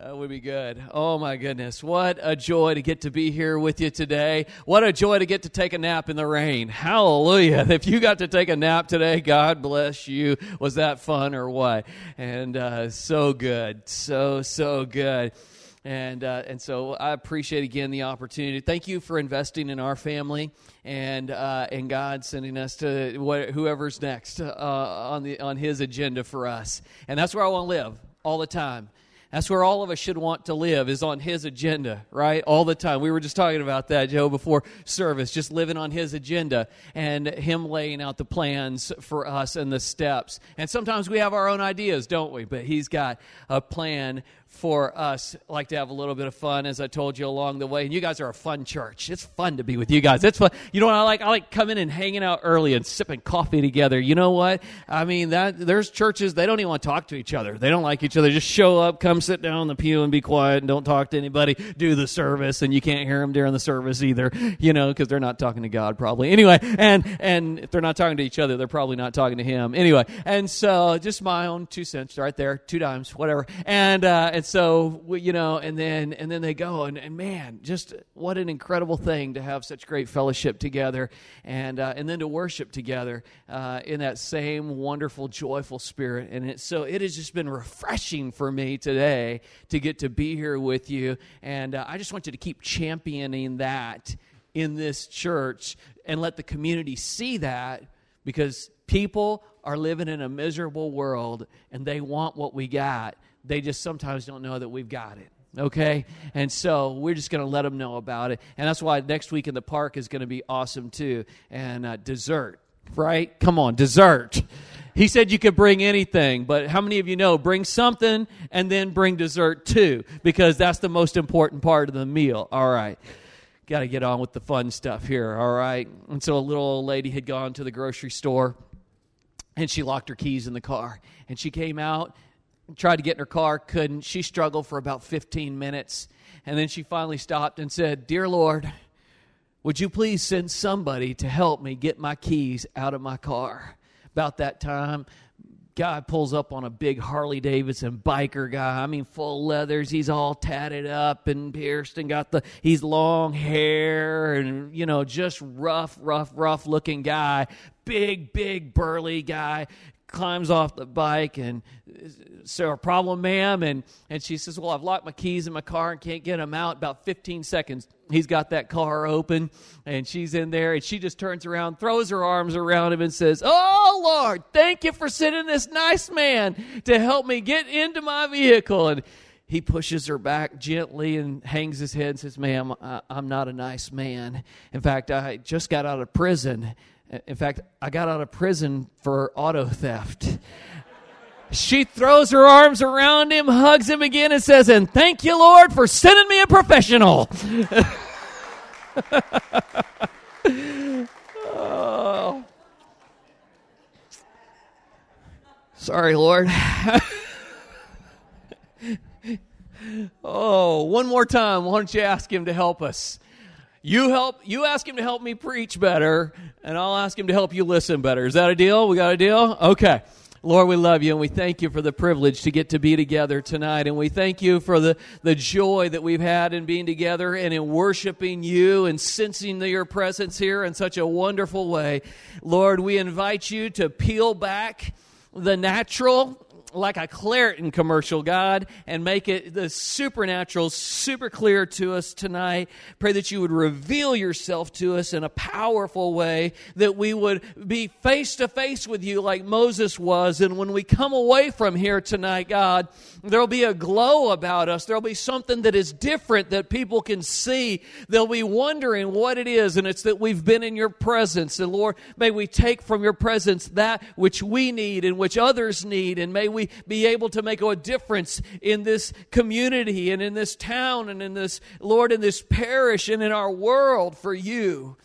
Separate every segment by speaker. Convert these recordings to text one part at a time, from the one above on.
Speaker 1: That would be good. Oh my goodness. What a joy to get to be here with you today. What a joy to get to take a nap in the rain. Hallelujah. If you got to take a nap today, God bless you. Was that fun or what? And uh, so good. So, so good. And, uh, and so I appreciate again the opportunity. Thank you for investing in our family and, uh, and God sending us to wh- whoever's next uh, on, the, on His agenda for us. And that's where I want to live all the time that's where all of us should want to live, is on His agenda, right? All the time. We were just talking about that, Joe, before service, just living on His agenda and Him laying out the plans for us and the steps. And sometimes we have our own ideas, don't we? But He's got a plan for us like to have a little bit of fun as i told you along the way. And you guys are a fun church. It's fun to be with you guys. It's fun. You know what i like? I like coming and hanging out early and sipping coffee together. You know what? I mean that there's churches they don't even want to talk to each other. They don't like each other. Just show up come sit down in the pew and be quiet and don't talk to anybody. Do the service and you can't hear them during the service either you know because they're not talking to god probably. Anyway and and if they're not talking to each other they're probably not talking to him. Anyway and so just my own two cents right there two dimes whatever. And uh, and so you know, and then and then they go, and, and man, just what an incredible thing to have such great fellowship together, and uh, and then to worship together uh, in that same wonderful, joyful spirit. And it, so it has just been refreshing for me today to get to be here with you, and uh, I just want you to keep championing that in this church and let the community see that because people are living in a miserable world and they want what we got they just sometimes don't know that we've got it okay? And so we're just going to let them know about it. And that's why next week in the park is going to be awesome too. And uh, dessert right? Come on dessert. He said you could bring anything but how many of you know bring something and then bring dessert too because that's the most important part of the meal. All right. Got to get on with the fun stuff here all right? And so a little old lady had gone to the grocery store and she locked her keys in the car and she came out tried to get in her car, couldn't. She struggled for about 15 minutes. And then she finally stopped and said, Dear Lord, would you please send somebody to help me get my keys out of my car? About that time, guy pulls up on a big Harley Davidson biker guy. I mean, full leathers. He's all tatted up and pierced and got the, he's long hair and, you know, just rough, rough, rough looking guy. Big, big, burly guy climbs off the bike and a problem ma'am? And, and she says well i've locked my keys in my car and can't get them out. About 15 seconds he's got that car open and she's in there and she just turns around throws her arms around him and says oh lord thank you for sending this nice man to help me get into my vehicle. And he pushes her back gently and hangs his head and says ma'am I, i'm not a nice man. In fact i just got out of prison in fact, I got out of prison for auto theft. She throws her arms around him, hugs him again, and says, And thank you, Lord, for sending me a professional. oh. Sorry, Lord. oh, one more time. Why don't you ask him to help us? You help you ask him to help me preach better, and I'll ask him to help you listen better. Is that a deal? We got a deal? Okay. Lord, we love you and we thank you for the privilege to get to be together tonight. And we thank you for the, the joy that we've had in being together and in worshiping you and sensing your presence here in such a wonderful way. Lord, we invite you to peel back the natural like a Claritin commercial, God, and make it the supernatural super clear to us tonight. Pray that you would reveal yourself to us in a powerful way, that we would be face to face with you like Moses was. And when we come away from here tonight, God, there'll be a glow about us. There'll be something that is different that people can see. They'll be wondering what it is, and it's that we've been in your presence. And Lord, may we take from your presence that which we need and which others need, and may we we be able to make a difference in this community and in this town and in this, Lord, in this parish and in our world for you.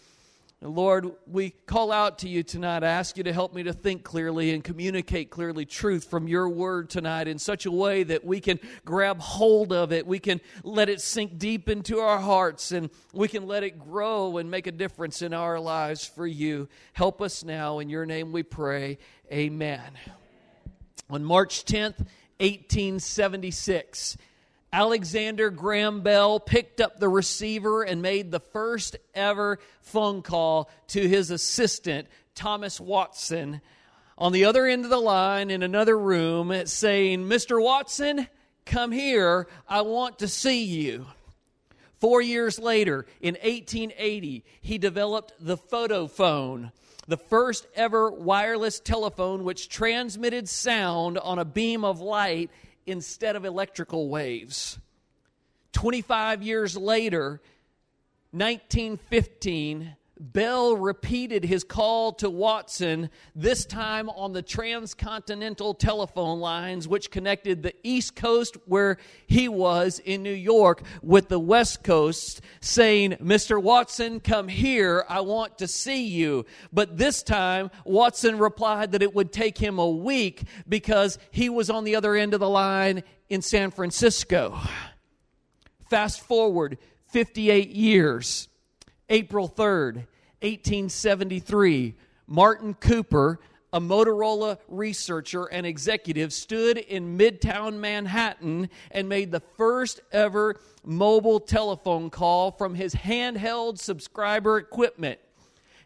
Speaker 1: Lord, we call out to you tonight. I ask you to help me to think clearly and communicate clearly truth from your word tonight in such a way that we can grab hold of it. We can let it sink deep into our hearts and we can let it grow and make a difference in our lives for you. Help us now. In your name we pray. Amen. On March 10th, 1876, Alexander Graham Bell picked up the receiver and made the first ever phone call to his assistant, Thomas Watson, on the other end of the line in another room, saying, Mr. Watson, come here. I want to see you. Four years later, in 1880, he developed the photophone, the first ever wireless telephone which transmitted sound on a beam of light instead of electrical waves. 25 years later, 1915, Bell repeated his call to Watson, this time on the transcontinental telephone lines, which connected the East Coast, where he was in New York, with the West Coast, saying, Mr. Watson, come here. I want to see you. But this time, Watson replied that it would take him a week because he was on the other end of the line in San Francisco. Fast forward 58 years. April 3rd, 1873, Martin Cooper, a Motorola researcher and executive, stood in Midtown Manhattan and made the first ever mobile telephone call from his handheld subscriber equipment.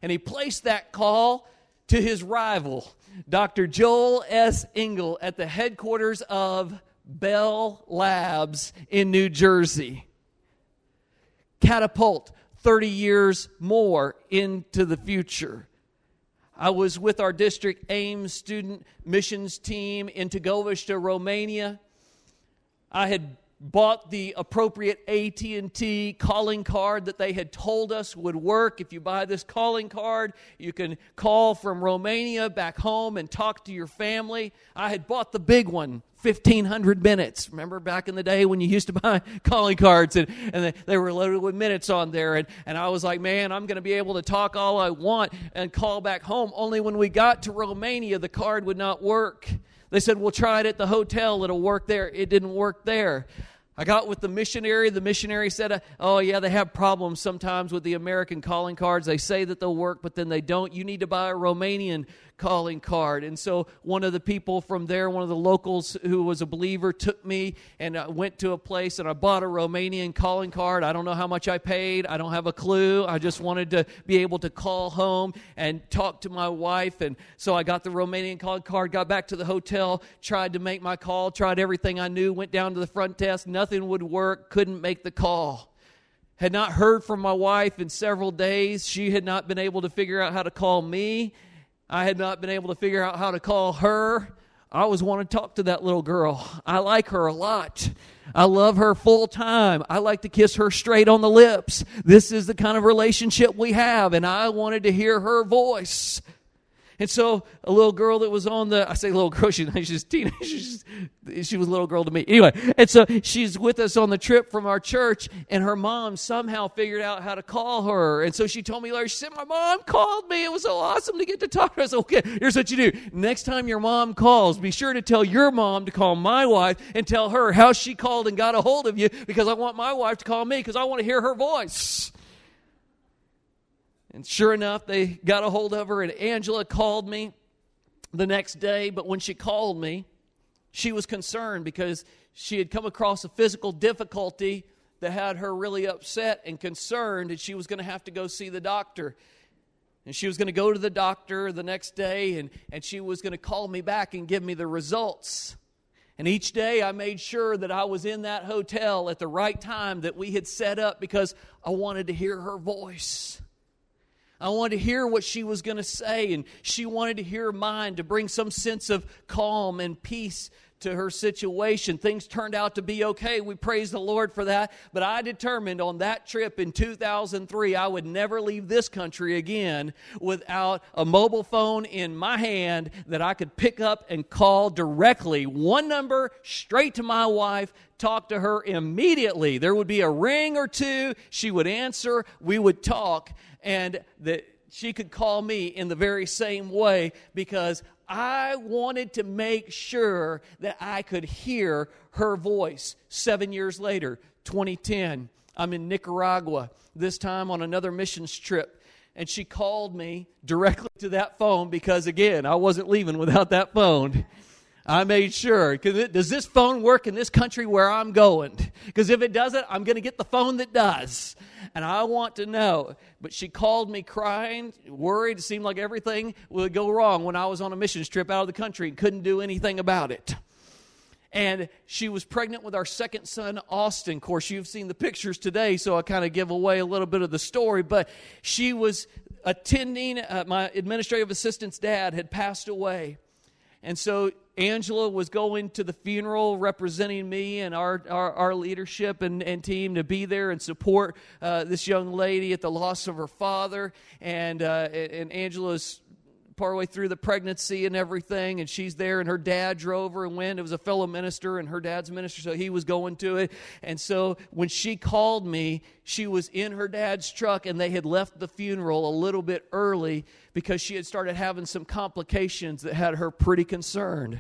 Speaker 1: And he placed that call to his rival, Dr. Joel S. Engel, at the headquarters of Bell Labs in New Jersey. Catapult 30 years more into the future. I was with our district AIM student missions team in Târgoviște, Romania. I had bought the appropriate AT&T calling card that they had told us would work. If you buy this calling card, you can call from Romania back home and talk to your family. I had bought the big one, 1500 minutes. Remember back in the day when you used to buy calling cards and, and they, they were loaded with minutes on there. And, and I was like, man, I'm going to be able to talk all I want and call back home. Only when we got to Romania, the card would not work. They said, we'll try it at the hotel. It'll work there. It didn't work there. I got with the missionary. The missionary said, Oh, yeah, they have problems sometimes with the American calling cards. They say that they'll work, but then they don't. You need to buy a Romanian calling card. And so one of the people from there, one of the locals who was a believer, took me and I went to a place and I bought a Romanian calling card. I don't know how much I paid. I don't have a clue. I just wanted to be able to call home and talk to my wife. And so I got the Romanian calling card, got back to the hotel, tried to make my call, tried everything I knew, went down to the front desk. Nothing would work, couldn't make the call had not heard from my wife in several days. She had not been able to figure out how to call me. I had not been able to figure out how to call her. I always want to talk to that little girl. I like her a lot. I love her full time. I like to kiss her straight on the lips. This is the kind of relationship we have, and I wanted to hear her voice. And so a little girl that was on the, I say little girl, she's, she's teenage, she's, she was a little girl to me. Anyway, and so she's with us on the trip from our church, and her mom somehow figured out how to call her. And so she told me later, she said, my mom called me. It was so awesome to get to talk to her. I said, okay, here's what you do. Next time your mom calls, be sure to tell your mom to call my wife and tell her how she called and got a hold of you because I want my wife to call me because I want to hear her voice. And sure enough, they got a hold of her, and Angela called me the next day. But when she called me, she was concerned because she had come across a physical difficulty that had her really upset and concerned, and she was going to have to go see the doctor. And she was going to go to the doctor the next day, and, and she was going to call me back and give me the results. And each day I made sure that I was in that hotel at the right time that we had set up because I wanted to hear her voice. I wanted to hear what she was going to say, and she wanted to hear mine to bring some sense of calm and peace to her situation. Things turned out to be okay. We praise the Lord for that. But I determined on that trip in 2003 I would never leave this country again without a mobile phone in my hand that I could pick up and call directly, one number straight to my wife, talk to her immediately. There would be a ring or two, she would answer, we would talk, and that she could call me in the very same way because I wanted to make sure that I could hear her voice. Seven years later, 2010, I'm in Nicaragua, this time on another missions trip. And she called me directly to that phone because, again, I wasn't leaving without that phone. I made sure. Does this phone work in this country where I'm going? Because if it doesn't, I'm going to get the phone that does. And I want to know. But she called me crying, worried. It seemed like everything would go wrong when I was on a missions trip out of the country and couldn't do anything about it. And she was pregnant with our second son, Austin. Of course, you've seen the pictures today, so I kind of give away a little bit of the story. But she was attending, uh, my administrative assistant's dad had passed away. And so Angela was going to the funeral representing me and our, our, our leadership and, and, team to be there and support uh, this young lady at the loss of her father. And, uh, and Angela's partway through the pregnancy and everything, and she's there, and her dad drove her and went. It was a fellow minister, and her dad's minister, so he was going to it. And so when she called me, she was in her dad's truck, and they had left the funeral a little bit early because she had started having some complications that had her pretty concerned.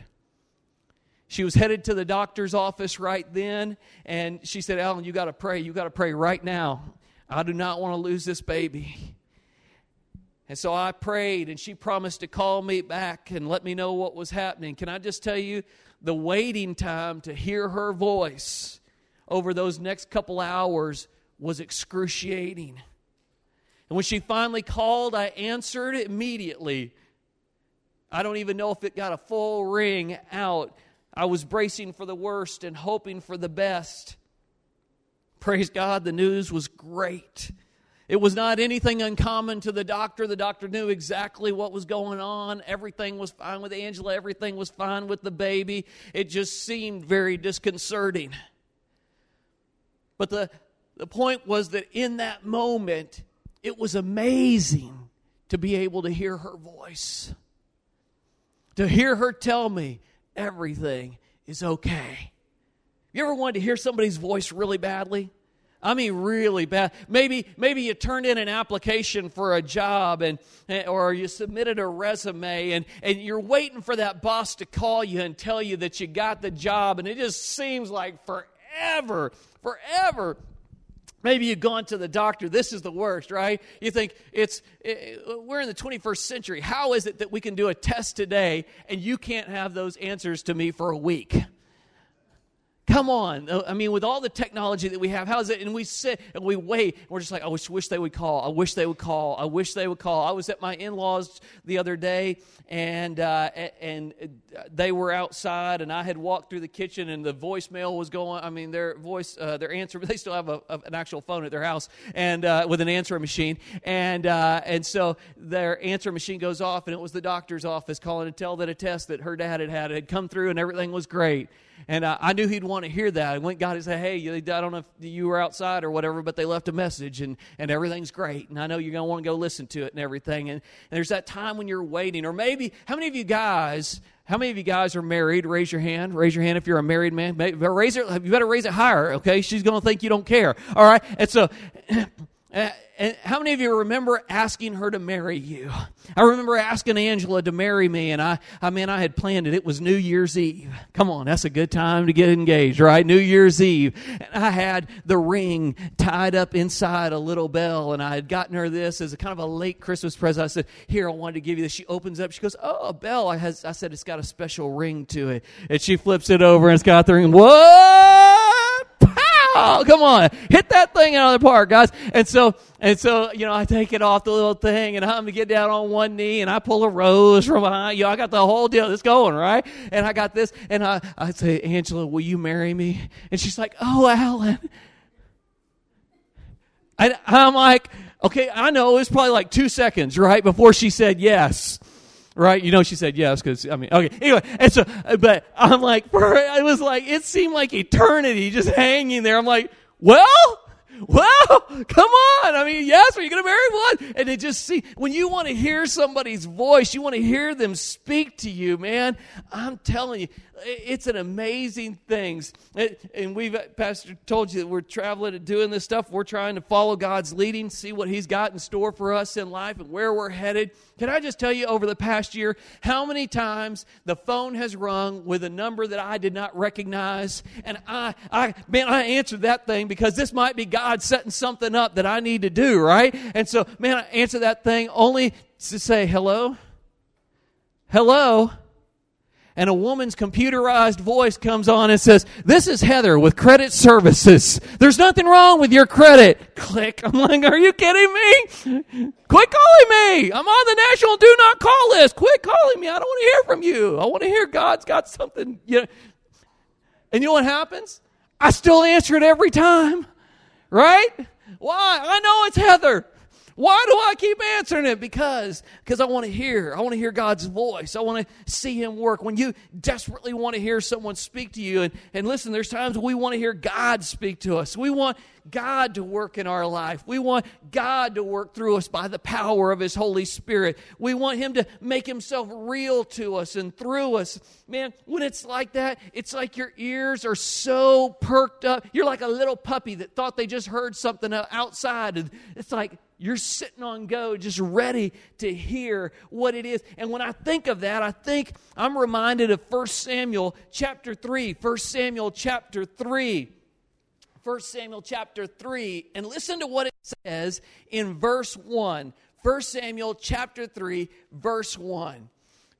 Speaker 1: She was headed to the doctor's office right then, and she said, Alan, you got to pray. You got to pray right now. I do not want to lose this baby. And so I prayed, and she promised to call me back and let me know what was happening. Can I just tell you, the waiting time to hear her voice over those next couple hours was excruciating. And when she finally called, I answered immediately. I don't even know if it got a full ring out. I was bracing for the worst and hoping for the best. Praise God, the news was great. It was not anything uncommon to the doctor. The doctor knew exactly what was going on. Everything was fine with Angela, everything was fine with the baby. It just seemed very disconcerting. But the, the point was that in that moment, it was amazing to be able to hear her voice, to hear her tell me everything is okay. You ever wanted to hear somebody's voice really badly? I mean, really bad. Maybe, maybe you turned in an application for a job and, eh, or you submitted a resume and, and you're waiting for that boss to call you and tell you that you got the job and it just seems like forever, forever. Maybe you've gone to the doctor. This is the worst, right? You think it's it, we're in the 21st century. How is it that we can do a test today and you can't have those answers to me for a week? Come on. I mean, with all the technology that we have, how is it? And we sit and we wait. And we're just like, I wish, wish they would call. I wish they would call. I wish they would call. I was at my in laws the other day, and, uh, and they were outside, and I had walked through the kitchen, and the voicemail was going. I mean, their voice, uh, their answer, they still have a, a, an actual phone at their house and uh, with an answering machine. And, uh, and so their answer machine goes off, and it was the doctor's office calling to tell that a test that her dad had had had come through, and everything was great. And uh, I knew he'd want to hear that. I went, God, and said, hey, I don't know if you were outside or whatever, but they left a message and, and everything's great. And I know you're going to want to go listen to it and everything. And, and there's that time when you're waiting. Or maybe, how many of you guys, how many of you guys are married? Raise your hand. Raise your hand if you're a married man. Raise it. You better raise it higher, okay? She's to think you don't care. All right? And so, uh, and how many of you remember asking her to marry you? I remember asking Angela to marry me, and I, I mean, I had planned it. It was New Year's Eve. Come on, that's a good time to get engaged, right? New Year's Eve. And I had the ring tied up inside a little bell, and I had gotten her this as a kind of a late Christmas present. I said, Here, I wanted to give you this. She opens up, she goes, Oh, a bell. I, has, I said, It's got a special ring to it. And she flips it over, and it's got the ring. What? Oh, come on, hit that thing out of the park, guys. And so, and so, you know, I take it off the little thing, and I'm to get down on one knee, and I pull a rose from behind. You I got the whole deal. It's going right, and I got this, and I, I say, Angela, will you marry me? And she's like, Oh, Alan. And I'm like, okay, I know it's probably like two seconds, right, before she said yes right? You know, she said yes because I mean, okay. Anyway, and so, but I'm like, for, it was like it seemed like eternity just hanging there. I'm like, well, well, come on. I mean, yes, are you going to marry one? And it just see when you want to hear somebody's voice, you want to hear them speak to you, man. I'm telling you, it's an amazing things. and we've Pastor told you that we're traveling and doing this stuff. We're trying to follow God's leading, see what He's got in store for us in life and where we're headed. Can I just tell you over the past year how many times the phone has rung with a number that I did not recognize, and I, I, man, I answered that thing because this might be God setting something up that I need to do, right? And so, man, I answer that thing only to say hello, hello and a woman's computerized voice comes on and says, This is Heather with Credit Services. There's nothing wrong with your credit. Click. I'm like, Are you kidding me? Quit calling me. I'm on the national do not call list. Quit calling me. I don't want to hear from you. I want to hear God's got something. You know. And you know what happens? I still answer it every time. Right? Why? I know it's Heather. Why do I keep answering it? Because because I want to hear. I want to hear God's voice. I want to see him work. When you desperately want to hear someone speak to you and, and listen, there's times we want to hear God speak to us. We want God to work in our life. We want God to work through us by the power of his Holy Spirit. We want him to make himself real to us and through us. Man, when it's like that, it's like your ears are so perked up. You're like a little puppy that thought they just heard something outside and it's like you're sitting on go, just ready to hear what it is. And when I think of that, I think I'm reminded of 1 Samuel chapter 3. 1 Samuel chapter 3. 1 Samuel chapter 3. And listen to what it says in verse 1. 1 Samuel chapter 3, verse 1.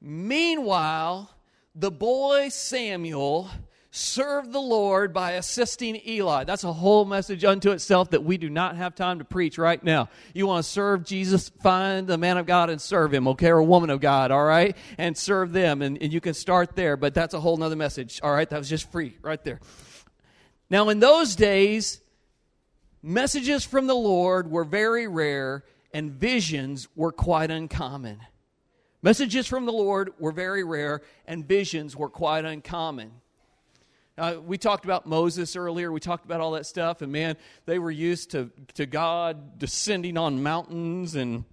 Speaker 1: Meanwhile, the boy Samuel serve the Lord by assisting Eli. That's a whole message unto itself that we do not have time to preach right now. You want to serve Jesus, find the man of God and serve him, okay, or a woman of God, all right, and serve them. And, and you can start there, but that's a whole nother message, all right? That was just free right there. Now, in those days, messages from the Lord were very rare and visions were quite uncommon. Messages from the Lord were very rare and visions were quite uncommon. Uh, we talked about Moses earlier. We talked about all that stuff, and man, they were used to, to God descending on mountains and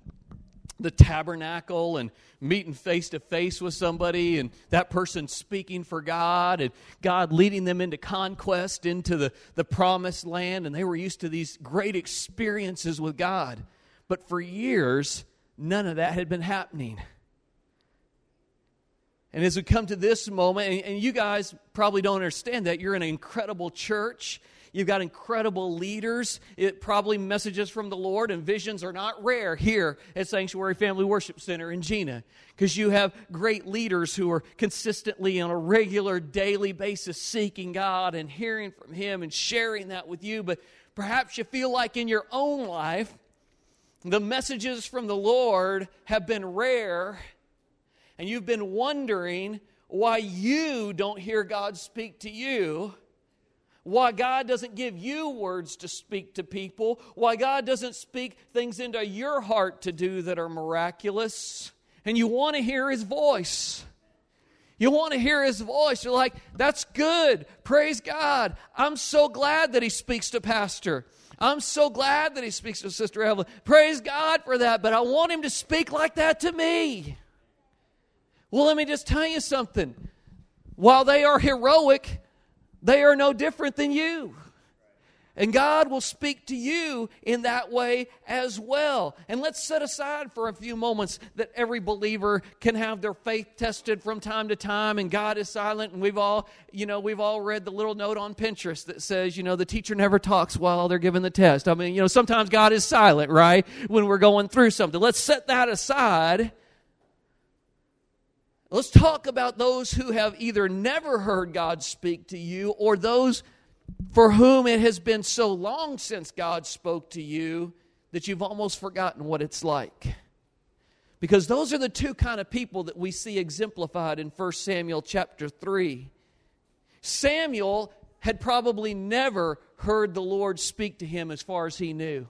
Speaker 1: the tabernacle and meeting face to face with somebody and that person speaking for God and God leading them into conquest into the, the promised land. And they were used to these great experiences with God. But for years, none of that had been happening. And as we come to this moment, and, and, you guys probably don't understand that, you're an incredible church. You've got incredible leaders. It probably messages from the Lord and visions are not rare here at Sanctuary Family Worship Center in Jena because you have great leaders who are consistently on a regular daily basis seeking God and hearing from Him and sharing that with you. But perhaps you feel like in your own life, the messages from the Lord have been rare and you've been wondering why you don't hear God speak to you, why God doesn't give you words to speak to people, why God doesn't speak things into your heart to do that are miraculous, and you want to hear His voice. You want to hear his voice. You're like, that's good. Praise God. I'm so glad that he speaks to Pastor. I'm so glad that he speaks to Sister Evelyn. Praise God for that, but I want him to speak like that to me. Well, let me just tell you something. While they are heroic, they are no different than you. And God will speak to you in that way as well. And let's set aside for a few moments that every believer can have their faith tested from time to time and God is silent and we've all, you know, we've all read the little note on Pinterest that says, you know, the teacher never talks while they're giving the test. I mean, you know, sometimes God is silent, right? When we're going through something. Let's set that aside Let's talk about those who have either never heard God speak to you or those for whom it has been so long since God spoke to you that you've almost forgotten what it's like. Because those are the two kind of people that we see exemplified in 1 Samuel chapter 3. Samuel had probably never heard the Lord speak to him as far as he knew.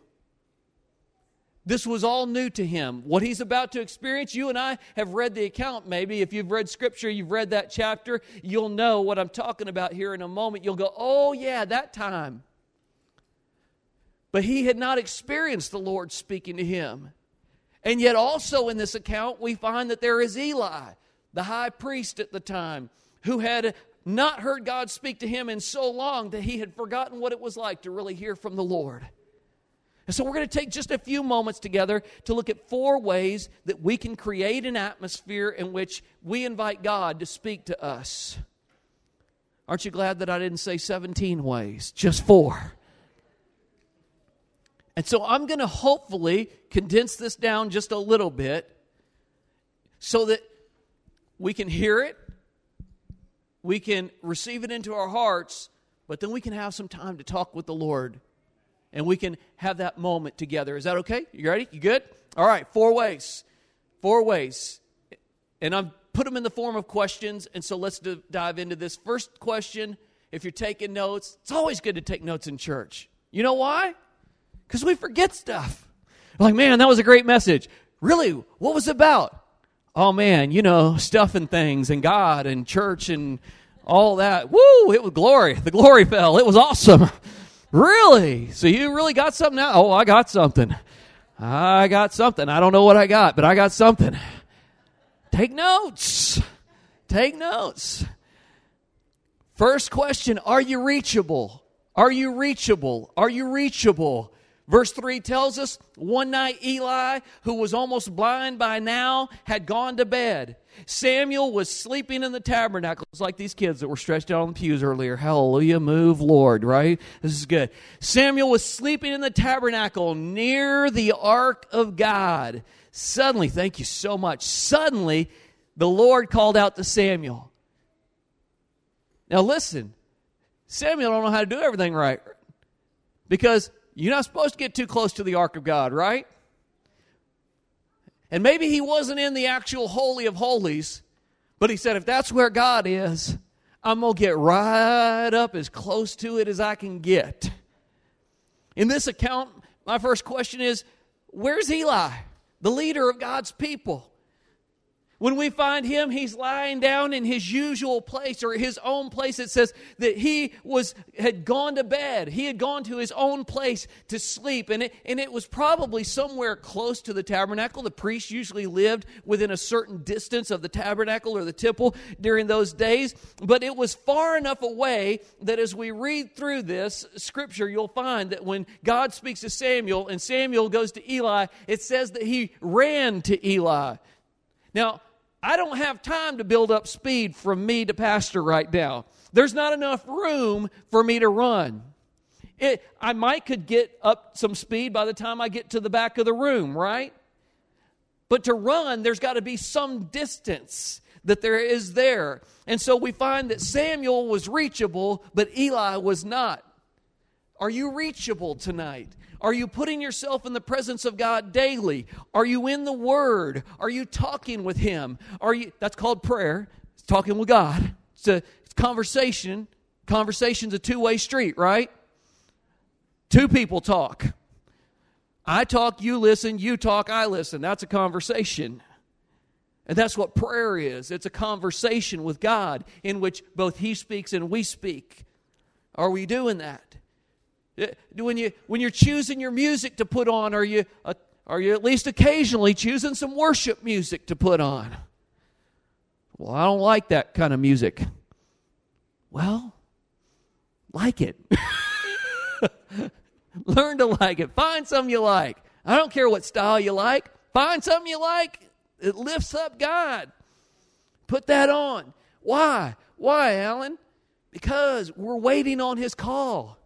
Speaker 1: This was all new to him. What he's about to experience, you and I have read the account maybe. If you've read scripture, you've read that chapter, you'll know what I'm talking about here in a moment. You'll go, oh, yeah, that time. But he had not experienced the Lord speaking to him. And yet, also in this account, we find that there is Eli, the high priest at the time, who had not heard God speak to him in so long that he had forgotten what it was like to really hear from the Lord. And so we're going to take just a few moments together to look at four ways that we can create an atmosphere in which we invite God to speak to us. Aren't you glad that I didn't say 17 ways, just four? And so I'm going to hopefully condense this down just a little bit so that we can hear it, we can receive it into our hearts, but then we can have some time to talk with the Lord. And we can have that moment together. Is that okay? You ready? You good? All right, four ways. Four ways. And I've put them in the form of questions. And so let's d- dive into this. First question if you're taking notes, it's always good to take notes in church. You know why? Because we forget stuff. like, man, that was a great message. Really? What was it about? Oh, man, you know, stuff and things and God and church and all that. Woo, it was glory. The glory fell. It was awesome. Really? So you really got something now? Oh, I got something. I got something. I don't know what I got, but I got something. Take notes. Take notes. First question Are you reachable? Are you reachable? Are you reachable? Verse 3 tells us one night Eli, who was almost blind by now, had gone to bed. Samuel was sleeping in the tabernacle. It's like these kids that were stretched out on the pews earlier. Hallelujah, move, Lord, right? This is good. Samuel was sleeping in the tabernacle near the ark of God. Suddenly, thank you so much. Suddenly, the Lord called out to Samuel. Now, listen, Samuel don't know how to do everything right because you're not supposed to get too close to the ark of God, right? And maybe he wasn't in the actual Holy of Holies, but he said, if that's where God is, I'm going to get right up as close to it as I can get. In this account, my first question is where's Eli, the leader of God's people? When we find him, he's lying down in his usual place or his own place. It says that he was had gone to bed. He had gone to his own place to sleep. And it, and it was probably somewhere close to the tabernacle. The priest usually lived within a certain distance of the tabernacle or the temple during those days. But it was far enough away that as we read through this scripture, you'll find that when God speaks to Samuel and Samuel goes to Eli, it says that he ran to Eli. Now, I don't have time to build up speed from me to pastor right now. There's not enough room for me to run. It, I might could get up some speed by the time I get to the back of the room, right? But to run, there's got to be some distance that there is there. And so we find that Samuel was reachable, but Eli was not. Are you reachable tonight? Are you putting yourself in the presence of God daily? Are you in the Word? Are you talking with Him? Are you? That's called prayer. It's talking with God. It's a it's conversation. Conversation's a two-way street, right? Two people talk. I talk, you listen, you talk, I listen. That's a conversation. And that's what prayer is. It's a conversation with God in which both He speaks and we speak. Are we doing that? When, you, when you're choosing your music to put on, are you, uh, are you at least occasionally choosing some worship music to put on? Well, I don't like that kind of music. Well, like it. Learn to like it. Find something you like. I don't care what style you like. Find something you like. It lifts up God. Put that on. Why? Why, Alan? Because we're waiting on His call.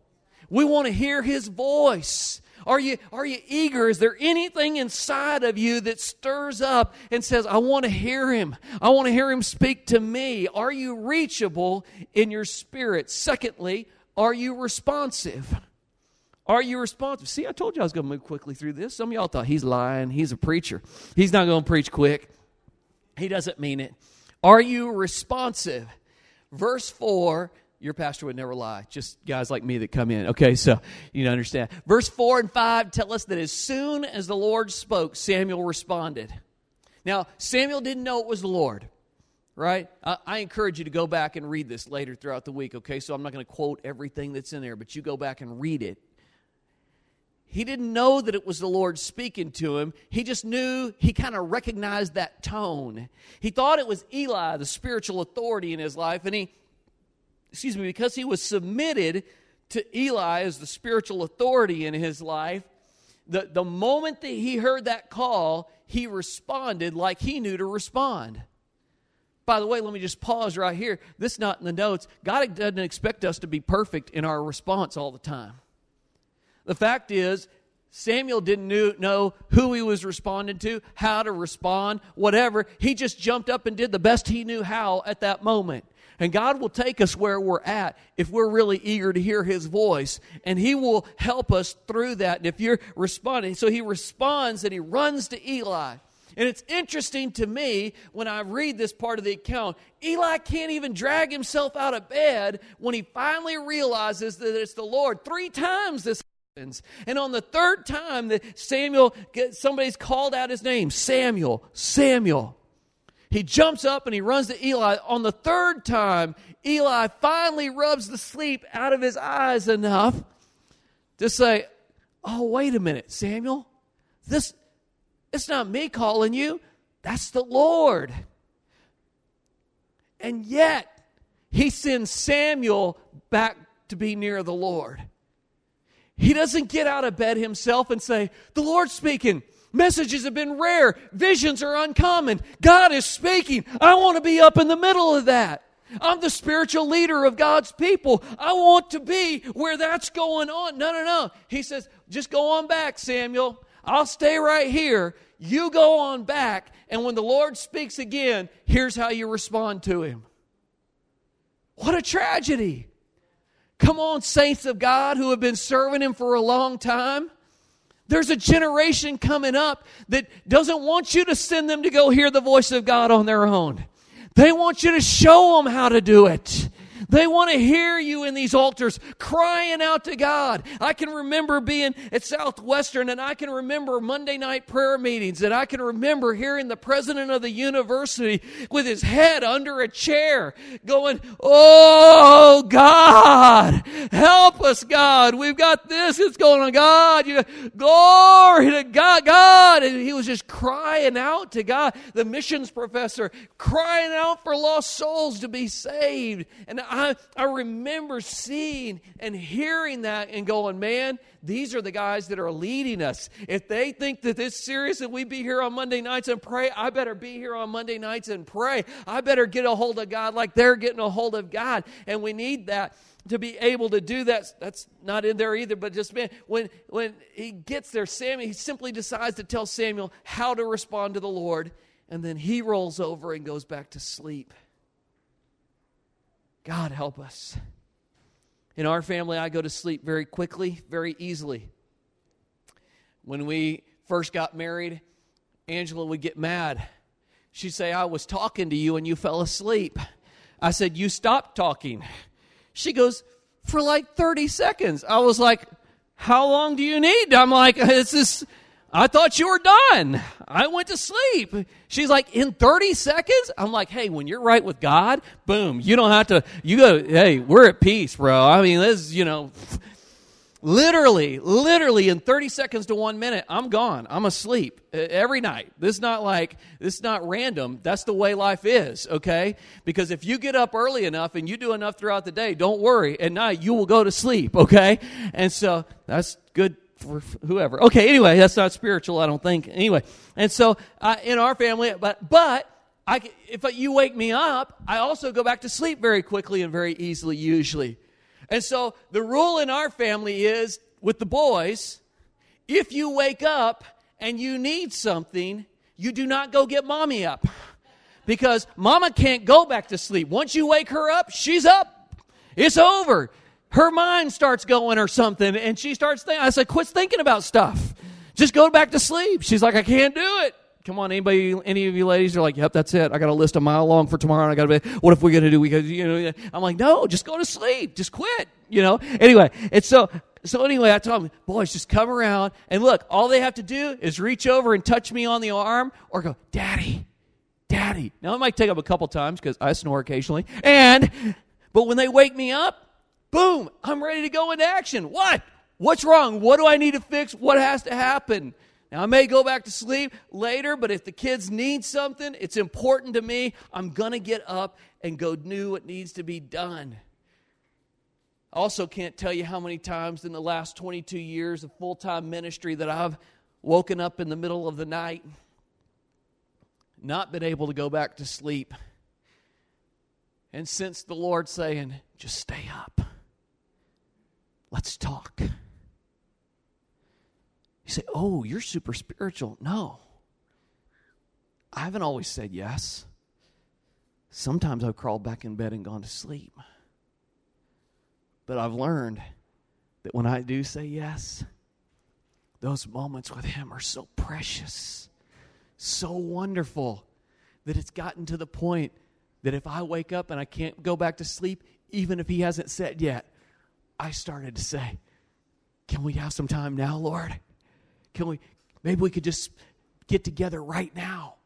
Speaker 1: We want to hear his voice. Are you, are you eager? Is there anything inside of you that stirs up and says, I want to hear him? I want to hear him speak to me. Are you reachable in your spirit? Secondly, are you responsive? Are you responsive? See, I told you I was going to move quickly through this. Some of y'all thought he's lying. He's a preacher. He's not going to preach quick. He doesn't mean it. Are you responsive? Verse 4 your pastor would never lie. Just guys like me that come in. Okay, so you understand. Verse 4 and 5 tell us that as soon as the Lord spoke, Samuel responded. Now, Samuel didn't know it was the Lord, right? I, I encourage you to go back and read this later throughout the week, okay? So I'm not going to quote everything that's in there, but you go back and read it. He didn't know that it was the Lord speaking to him. He just knew, he kind of recognized that tone. He thought it was Eli, the spiritual authority in his life, and he excuse me, because he was submitted to Eli as the spiritual authority in his life, the, the moment that he heard that call, he responded like he knew to respond. By the way, let me just pause right here. This is not in the notes. God doesn't expect us to be perfect in our response all the time. The fact is, Samuel didn't knew, know who he was responding to, how to respond, whatever. He just jumped up and did the best he knew how at that moment. And God will take us where we're at if we're really eager to hear His voice. And He will help us through that. And if you're responding, so He responds and He runs to Eli. And it's interesting to me when I read this part of the account, Eli can't even drag himself out of bed when he finally realizes that it's the Lord. Three times this happens. And on the third time that Samuel, somebody's called out his name Samuel, Samuel. He jumps up and he runs to Eli. On the third time, Eli finally rubs the sleep out of his eyes enough to say, Oh, wait a minute, Samuel. This, it's not me calling you, that's the Lord. And yet, he sends Samuel back to be near the Lord. He doesn't get out of bed himself and say, The Lord's speaking. Messages have been rare. Visions are uncommon. God is speaking. I want to be up in the middle of that. I'm the spiritual leader of God's people. I want to be where that's going on. No, no, no. He says, just go on back, Samuel. I'll stay right here. You go on back. And when the Lord speaks again, here's how you respond to him. What a tragedy. Come on, saints of God who have been serving him for a long time. There's a generation coming up that doesn't want you to send them to go hear the voice of God on their own. They want you to show them how to do it. They want to hear you in these altars crying out to God. I can remember being at Southwestern and I can remember Monday night prayer meetings and I can remember hearing the president of the university with his head under a chair going, Oh God, help us, God. We've got this. It's going on, God. You, glory to God, God. And he was just crying out to God. The missions professor crying out for lost souls to be saved. And I I, I remember seeing and hearing that and going, man, these are the guys that are leading us. If they think that this serious and we be here on Monday nights and pray, I better be here on Monday nights and pray. I better get a hold of God like they're getting a hold of God. And we need that to be able to do that. That's not in there either, but just man, when when he gets there, Samuel, he simply decides to tell Samuel how to respond to the Lord, and then he rolls over and goes back to sleep. God help us. In our family, I go to sleep very quickly, very easily. When we first got married, Angela would get mad. She'd say, I was talking to you and you fell asleep. I said, You stopped talking. She goes, For like 30 seconds. I was like, How long do you need? I'm like, It's this I thought you were done. I went to sleep. She's like, in 30 seconds? I'm like, hey, when you're right with God, boom, you don't have to, you go, hey, we're at peace, bro. I mean, this, is, you know, literally, literally in 30 seconds to one minute, I'm gone. I'm asleep every night. This is not like, this is not random. That's the way life is, okay? Because if you get up early enough and you do enough throughout the day, don't worry. At night, you will go to sleep, okay? And so that's good for whoever. Okay, anyway, that's not spiritual, I don't think. Anyway, and so uh, in our family, but but I, if you wake me up, I also go back to sleep very quickly and very easily, usually. And so the rule in our family is with the boys, if you wake up and you need something, you do not go get mommy up. Because mama can't go back to sleep. Once you wake her up, she's up. It's over her mind starts going or something and she starts thinking. I said, quit thinking about stuff. Just go back to sleep. She's like, I can't do it. Come on, anybody, any of you ladies are like, yep, that's it. I got a list a mile long for tomorrow and I got to be, what if we're to do, we you know, I'm like, no, just go to sleep. Just quit, you know? Anyway, it's so, so anyway, I told them, boys, just come around and look, all they have to do is reach over and touch me on the arm or go, daddy, daddy. Now it might take them a couple times because I snore occasionally. And, but when they wake me up, Boom, I'm ready to go into action. What? What's wrong? What do I need to fix? What has to happen? Now, I may go back to sleep later, but if the kids need something, it's important to me. I'm going to get up and go do what needs to be done. Also can't tell you how many times in the last 22 years of full time ministry that I've woken up in the middle of the night, not been able to go back to sleep, and since the Lord saying, just stay up. Let's talk. You say, Oh, you're super spiritual. No. I haven't always said yes. sometimes I've crawled back in bed and gone to sleep. But I've learned that when I do say yes, those moments with Him are so precious, so wonderful, that it's gotten to the point that if I wake up and I can't go back to sleep, even if He hasn't said yet, I started to say, Can we have some time now, Lord? Can we, maybe we could just get together right now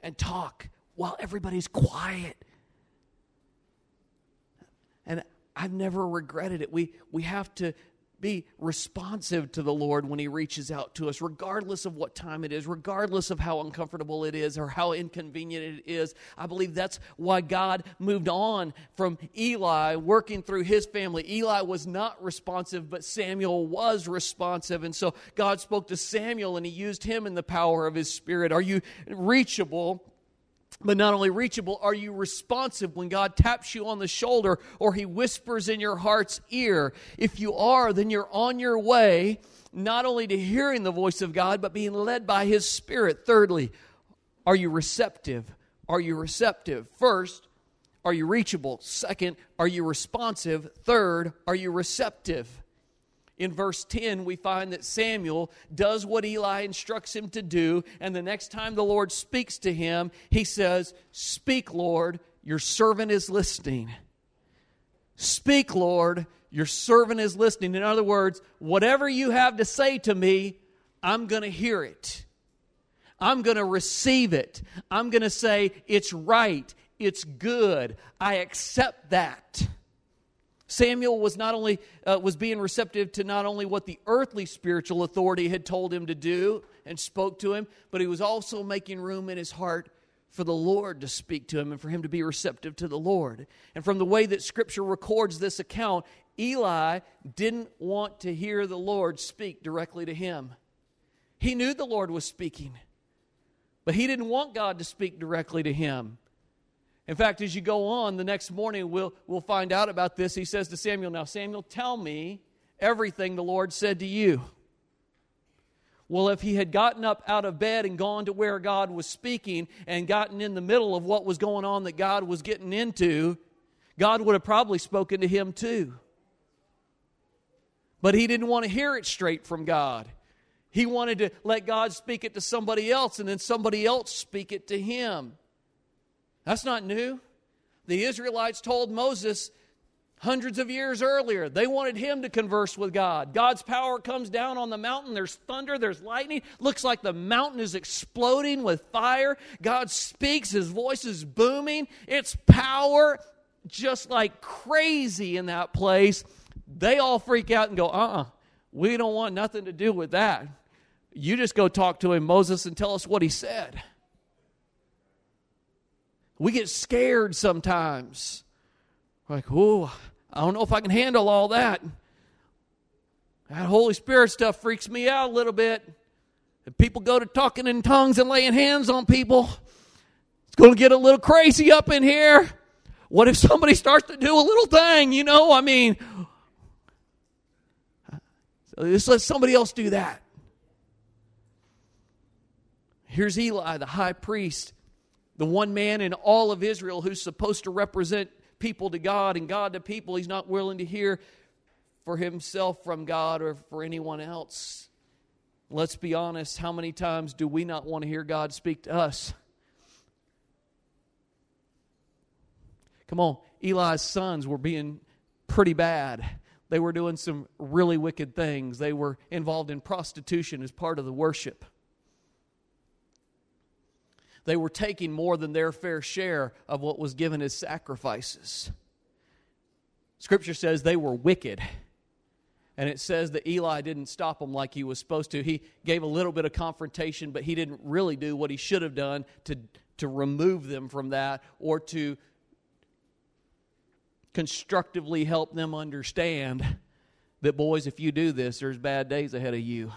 Speaker 1: and talk while everybody's quiet. And I've never regretted it. We, we have to be responsive to the Lord when He reaches out to us, regardless of what time it is, regardless of how uncomfortable it is or how inconvenient it is. I believe that's why God moved on from Eli working through his family. Eli was not responsive, but Samuel was responsive. And so God spoke to Samuel and He used him in the power of His Spirit. Are you reachable? But not only reachable, are you responsive when God taps you on the shoulder or He whispers in your heart's ear? If you are, then you're on your way not only to hearing the voice of God, but being led by His Spirit. Thirdly, are you receptive? Are you receptive? First, are you reachable? Second, are you responsive? Third, are you receptive? In verse 10, we find that Samuel does what Eli instructs him to do, and the next time the Lord speaks to him, he says, Speak, Lord, your servant is listening. Speak, Lord, your servant is listening. In other words, whatever you have to say to me, I'm going to hear it. I'm going to receive it. I'm going to say, It's right. It's good. I accept that. Samuel was not only uh, was being receptive to not only what the earthly spiritual authority had told him to do and spoke to him, but he was also making room in his heart for the Lord to speak to him and for him to be receptive to the Lord. And from the way that scripture records this account, Eli didn't want to hear the Lord speak directly to him. He knew the Lord was speaking, but he didn't want God to speak directly to him. In fact, as you go on, the next morning we'll, we'll find out about this. He says to Samuel, Now, Samuel, tell me everything the Lord said to you. Well, if he had gotten up out of bed and gone to where God was speaking and gotten in the middle of what was going on that God was getting into, God would have probably spoken to him too. But he didn't want to hear it straight from God. He wanted to let God speak it to somebody else and then somebody else speak it to him. That's not new. The Israelites told Moses hundreds of years earlier. They wanted him to converse with God. God's power comes down on the mountain. There's thunder, there's lightning. Looks like the mountain is exploding with fire. God speaks, his voice is booming. It's power just like crazy in that place. They all freak out and go, uh uh-uh, uh, we don't want nothing to do with that. You just go talk to him, Moses, and tell us what he said. We get scared sometimes. like, oh, I don't know if I can handle all that. That Holy Spirit stuff freaks me out a little bit. If people go to talking in tongues and laying hands on people, it's going to get a little crazy up in here. What if somebody starts to do a little thing? You know, I mean, just let somebody else do that. Here's Eli, the high priest the one man in all of Israel who's supposed to represent people to God and God to people, he's not willing to hear for himself from God or for anyone else. Let's be honest, how many times do we not want to hear God speak to us? Come on, Eli's sons were being pretty bad. They were doing some really wicked things. They were involved in prostitution as part of the worship. They were taking more than their fair share of what was given as sacrifices. Scripture says they were wicked. And it says that Eli didn't stop them like he was supposed to. He gave a little bit of confrontation, but he didn't really do what he should have done to, to remove them from that or to constructively help them understand that, boys, if you do this, there's bad days ahead of you.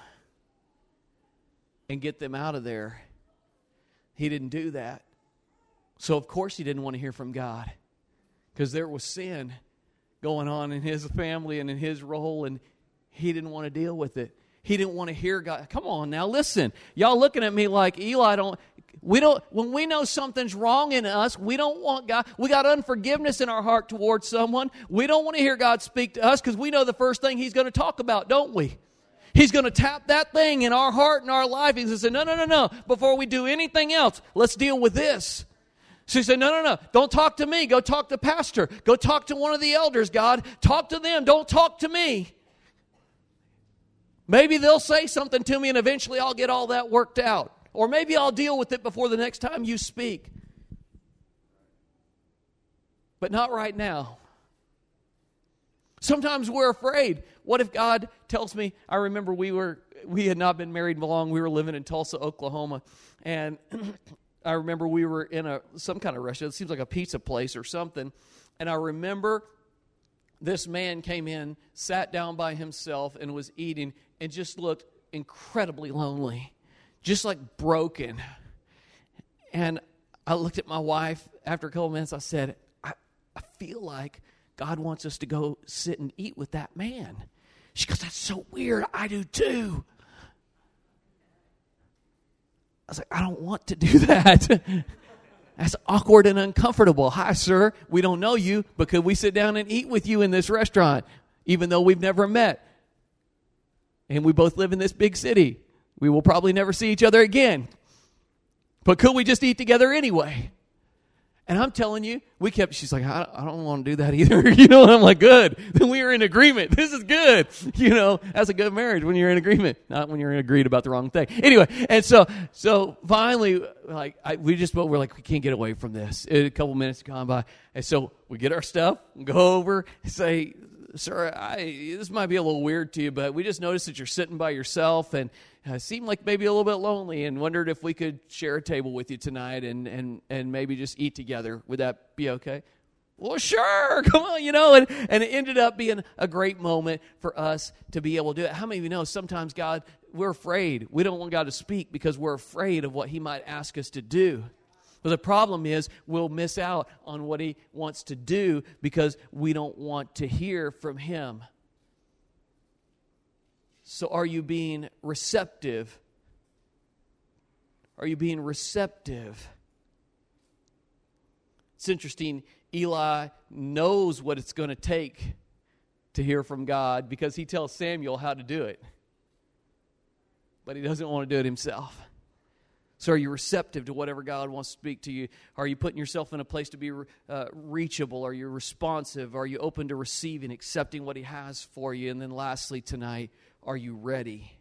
Speaker 1: And get them out of there. He didn't do that. So, of course, he didn't want to hear from God because there was sin going on in his family and in his role, and he didn't want to deal with it. He didn't want to hear God. Come on now, listen. Y'all looking at me like Eli don't We don't when we know something's wrong in us, we don't want God. We got unforgiveness in our heart towards someone. We don't want to hear God speak to us because we know the first thing He's going to talk about, don't we? He's going to tap that thing in our heart and our life. He's going to say, No, no, no, no. Before we do anything else, let's deal with this. So he said, No, no, no. Don't talk to me. Go talk to pastor. Go talk to one of the elders, God. Talk to them. Don't talk to me. Maybe they'll say something to me and eventually I'll get all that worked out. Or maybe I'll deal with it before the next time you speak. But not right now. Sometimes we're afraid. What if God tells me? I remember we were we had not been married long. We were living in Tulsa, Oklahoma, and I remember we were in a some kind of restaurant. It seems like a pizza place or something. And I remember this man came in, sat down by himself, and was eating, and just looked incredibly lonely, just like broken. And I looked at my wife after a couple minutes. I said, I, I feel like God wants us to go sit and eat with that man. She goes, That's so weird. I do too. I was like, I don't want to do that. That's awkward and uncomfortable. Hi, sir. We don't know you, but could we sit down and eat with you in this restaurant, even though we've never met? And we both live in this big city. We will probably never see each other again. But could we just eat together anyway? And I'm telling you, we kept, she's like, I, I don't want to do that either. you know, and I'm like, good. Then we are in agreement. This is good. You know, that's a good marriage when you're in agreement, not when you're in agreed about the wrong thing. Anyway, and so, so finally, like, I, we just, but we're like, we can't get away from this. A couple minutes gone by. And so we get our stuff, go over, say, sir, I, this might be a little weird to you, but we just noticed that you're sitting by yourself and uh, seemed like maybe a little bit lonely and wondered if we could share a table with you tonight and, and, and maybe just eat together. Would that be okay? Well, sure, come on, you know, and, and it ended up being a great moment for us to be able to do it. How many of you know sometimes God, we're afraid. We don't want God to speak because we're afraid of what He might ask us to do. But the problem is, we'll miss out on what He wants to do because we don't want to hear from Him. So, are you being receptive? Are you being receptive? It's interesting. Eli knows what it's going to take to hear from God because he tells Samuel how to do it. But he doesn't want to do it himself. So, are you receptive to whatever God wants to speak to you? Are you putting yourself in a place to be uh, reachable? Are you responsive? Are you open to receiving, accepting what He has for you? And then, lastly, tonight, are you ready?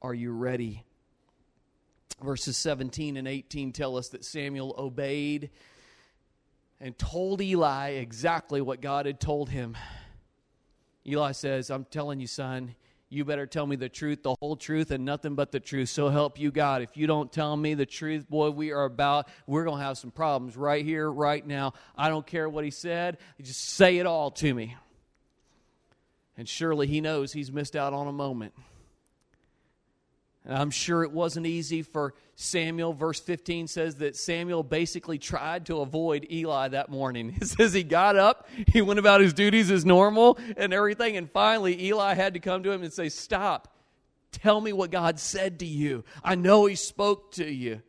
Speaker 1: Are you ready? Verses 17 and 18 tell us that Samuel obeyed and told Eli exactly what God had told him. Eli says, I'm telling you, son, you better tell me the truth, the whole truth, and nothing but the truth. So help you God. If you don't tell me the truth, boy, we are about, we're going to have some problems right here, right now. I don't care what he said. Just say it all to me. And surely he knows he's missed out on a moment. And I'm sure it wasn't easy for Samuel. Verse 15 says that Samuel basically tried to avoid Eli that morning. It says he got up, he went about his duties as normal and everything, and finally Eli had to come to him and say, Stop. Tell me what God said to you. I know he spoke to you.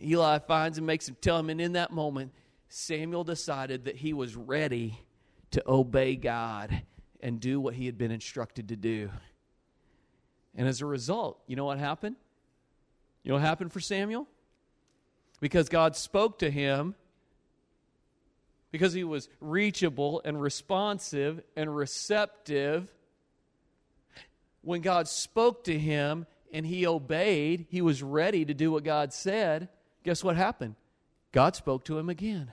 Speaker 1: Eli finds and makes him tell him, and in that moment, Samuel decided that he was ready to obey God and do what he had been instructed to do. And as a result, you know what happened? You know what happened for Samuel? Because God spoke to him, because he was reachable and responsive and receptive. When God spoke to him and he obeyed, he was ready to do what God said. Guess what happened? God spoke to him again.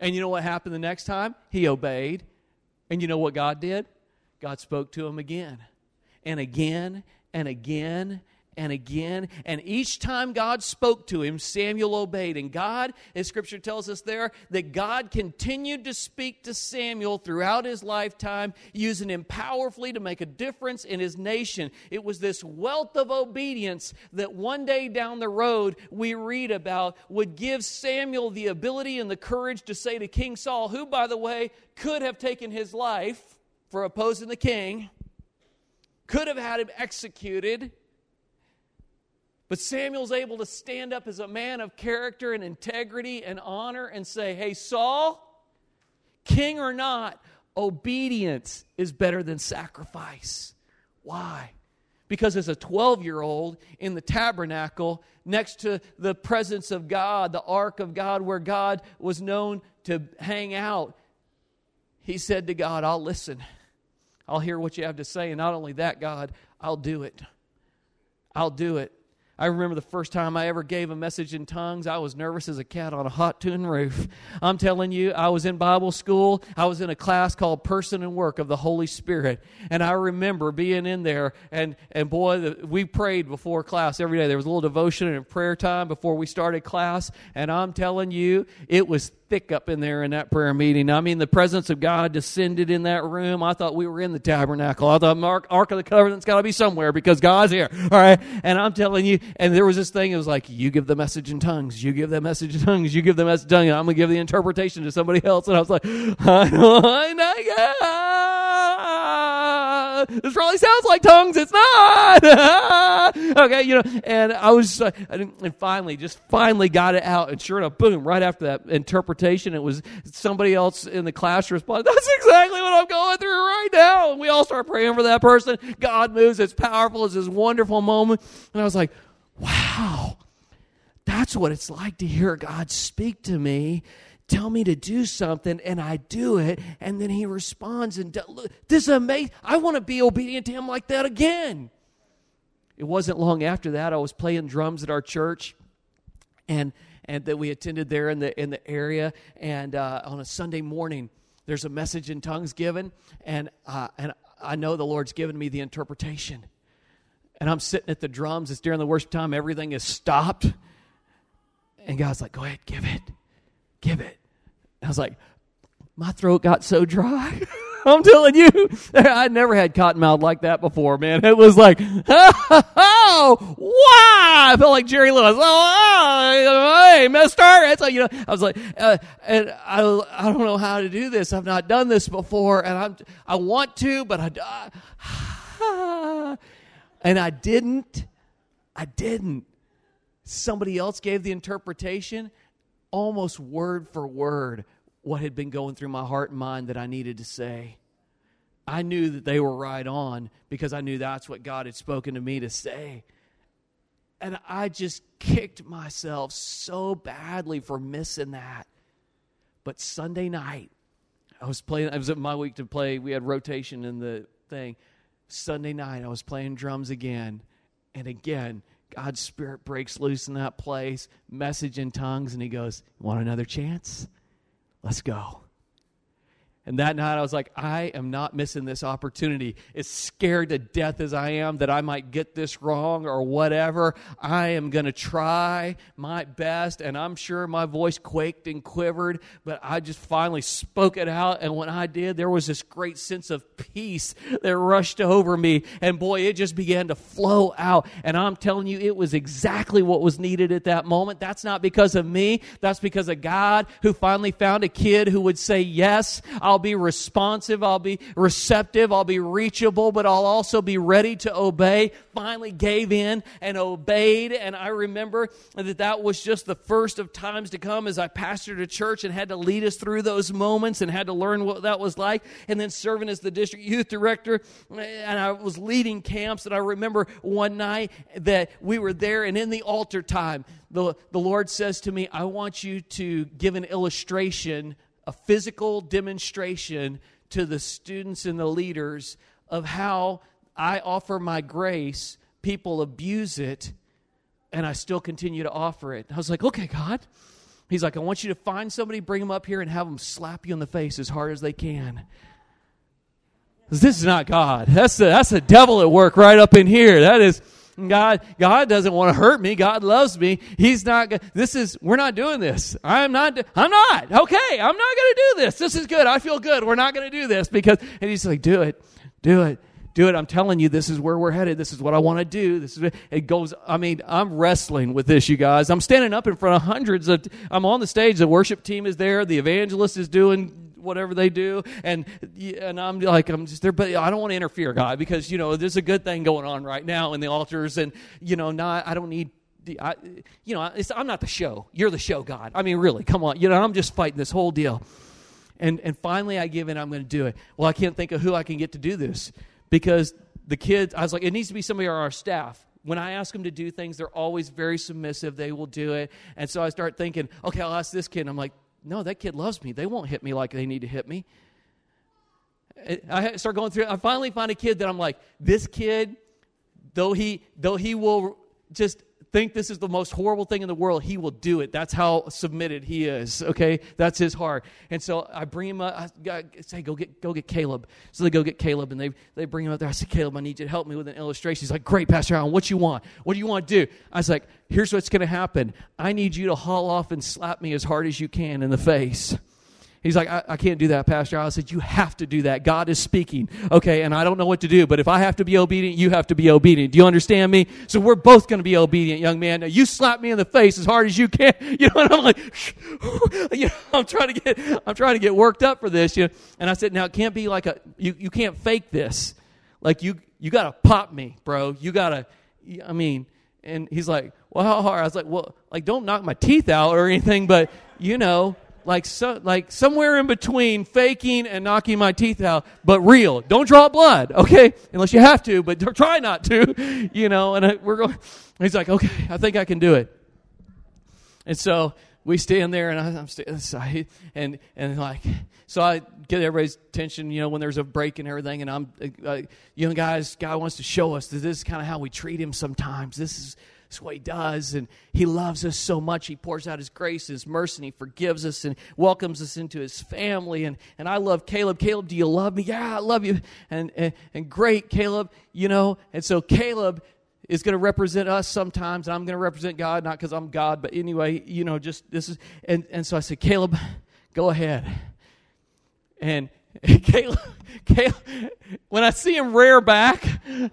Speaker 1: And you know what happened the next time? He obeyed and you know what God did? God spoke to him again and again and again and again. And each time God spoke to him, Samuel obeyed. And God, as scripture tells us there, that God continued to speak to Samuel throughout his lifetime, using him powerfully to make a difference in his nation. It was this wealth of obedience that one day down the road we read about would give Samuel the ability and the courage to say to King Saul, who, by the way, could have taken his life for opposing the king, could have had him executed But Samuel's able to stand up as a man of character and integrity and honor and say, Hey, Saul, king or not, obedience is better than sacrifice. Why? Because as a 12 year old in the tabernacle, next to the presence of God, the ark of God, where God was known to hang out, he said to God, I'll listen. I'll hear what you have to say. And not only that, God, I'll do it. I'll do it. I remember the first time I ever gave a message in tongues, I was nervous as a cat on a hot tin roof. I'm telling you, I was in Bible school. I was in a class called Person and Work of the Holy Spirit. And I remember being in there, and, and boy, we prayed before class every day. There was a little devotion and prayer time before we started class. And I'm telling you, it was thick up in there in that prayer meeting. I mean, the presence of God descended in that room. I thought we were in the tabernacle. I thought Mark, Ark of the Covenant's got to be somewhere because God's here. All right. And I'm telling you, and there was this thing, it was like, you give the message in tongues, you give the message in tongues, you give the message in tongues, I'm to give the interpretation to somebody else. And I was like, I know, this probably sounds like tongues. It's not. okay, you know, and I was, uh, and finally, just finally got it out. And sure enough, boom, right after that interpretation interpretation. It was somebody else in the class responded, That's exactly what I'm going through right now. And we all start praying for that person. God moves. It's powerful. It's this wonderful moment. And I was like, Wow, that's what it's like to hear God speak to me tell me to do something and I do it and then he responds and this is amazing. I want to be obedient to him like that again. It wasn't long after that I was playing drums at our church and and that we attended there in the in the area. And uh, on a Sunday morning, there's a message in tongues given, and uh, and I know the Lord's given me the interpretation. And I'm sitting at the drums. It's during the worship time. Everything is stopped, and God's like, "Go ahead, give it, give it." And I was like, my throat got so dry. I'm telling you, I'd never had cotton mouth like that before, man. It was like, oh, wow. I felt like Jerry Lewis. Oh, hey, mister. It's like, you know, I was like, uh, and I, I don't know how to do this. I've not done this before, and I'm, I want to, but I, uh, and I didn't. I didn't. Somebody else gave the interpretation almost word for word what had been going through my heart and mind that I needed to say. I knew that they were right on because I knew that's what God had spoken to me to say. And I just kicked myself so badly for missing that. But Sunday night, I was playing, I was my week to play, we had rotation in the thing. Sunday night, I was playing drums again. And again, God's Spirit breaks loose in that place, message in tongues, and He goes, Want another chance? Let's go. And that night I was like, I am not missing this opportunity. As scared to death as I am that I might get this wrong or whatever, I am going to try my best. And I'm sure my voice quaked and quivered, but I just finally spoke it out. And when I did, there was this great sense of peace that rushed over me. And boy, it just began to flow out. And I'm telling you, it was exactly what was needed at that moment. That's not because of me, that's because of God who finally found a kid who would say, Yes, I'll be responsive, I'll be receptive, I'll be reachable, but I'll also be ready to obey. Finally gave in and obeyed. And I remember that that was just the first of times to come as I pastored a church and had to lead us through those moments and had to learn what that was like. And then serving as the district youth director, and I was leading camps. And I remember one night that we were there, and in the altar time, the, the Lord says to me, I want you to give an illustration a physical demonstration to the students and the leaders of how I offer my grace, people abuse it, and I still continue to offer it. I was like, okay, God. He's like, I want you to find somebody, bring them up here, and have them slap you in the face as hard as they can. This is not God. That's the, that's the devil at work right up in here. That is God, God doesn't want to hurt me. God loves me. He's not, this is, we're not doing this. I'm not, I'm not. Okay. I'm not going to do this. This is good. I feel good. We're not going to do this because, and he's like, do it, do it do it. I'm telling you, this is where we're headed. This is what I want to do. This is it goes. I mean, I'm wrestling with this, you guys. I'm standing up in front of hundreds of. I'm on the stage. The worship team is there. The evangelist is doing whatever they do, and and I'm like I'm just there, but I don't want to interfere, God, because you know there's a good thing going on right now in the altars, and you know not I don't need the I, you know, I'm not the show. You're the show, God. I mean, really, come on. You know, I'm just fighting this whole deal. And, and finally, I give in. I'm going to do it. Well, I can't think of who I can get to do this because the kids, I was like, it needs to be somebody on our staff. When I ask them to do things, they're always very submissive. They will do it. And so I start thinking, okay, I'll ask this kid. And I'm like, no, that kid loves me. They won't hit me like they need to hit me. I start going through. I finally find a kid that I'm like, this kid, though he though he will just think this is the most horrible thing in the world, he will do it. That's how submitted he is. Okay, that's his heart. And so I bring him up. I say, go get go get Caleb. So they go get Caleb, and they they bring him up there. I said, Caleb, I need you to help me with an illustration. He's like, Great, Pastor Allen. What you want? What do you want to do? I was like, Here's what's going to happen. I need you to haul off and slap me as hard as you can in the face. He's like, I, I, can't do that, Pastor. I said, You have to do that. God is speaking. Okay, and I don't know what to do, but if I have to be obedient, you have to be obedient. Do you understand me? So we're both going to be obedient, young man. Now, you slap me in the face as hard as you can. You know, and I'm like, you know, I'm trying to get, I'm trying to get worked up for this. You know? And I said, Now, it can't be like a, you, you can't fake this. Like, you, you got to pop me, bro. You got to, I mean, and he's like, Well, how hard? I was like, Well, like, don't knock my teeth out or anything, but, you know, like so, like somewhere in between faking and knocking my teeth out, but real. Don't draw blood, okay? Unless you have to, but try not to, you know. And I, we're going. He's like, okay, I think I can do it. And so we stand there, and I, am standing and and like so I get everybody's attention, you know, when there's a break and everything, and I'm, uh, you know, guys, God wants to show us that this is kind of how we treat Him sometimes. This is that's what he does. And he loves us so much. He pours out his grace, his mercy, and he forgives us and welcomes us into his family. And, and I love Caleb. Caleb, do you love me? Yeah, I love you. And, and, and great, Caleb, you know. And so Caleb is going to represent us sometimes, and I'm going to represent God, not because I'm God, but anyway, you know, just this is. And, and so I said, Caleb, go ahead. And Caleb, Caleb, when I see him rear back,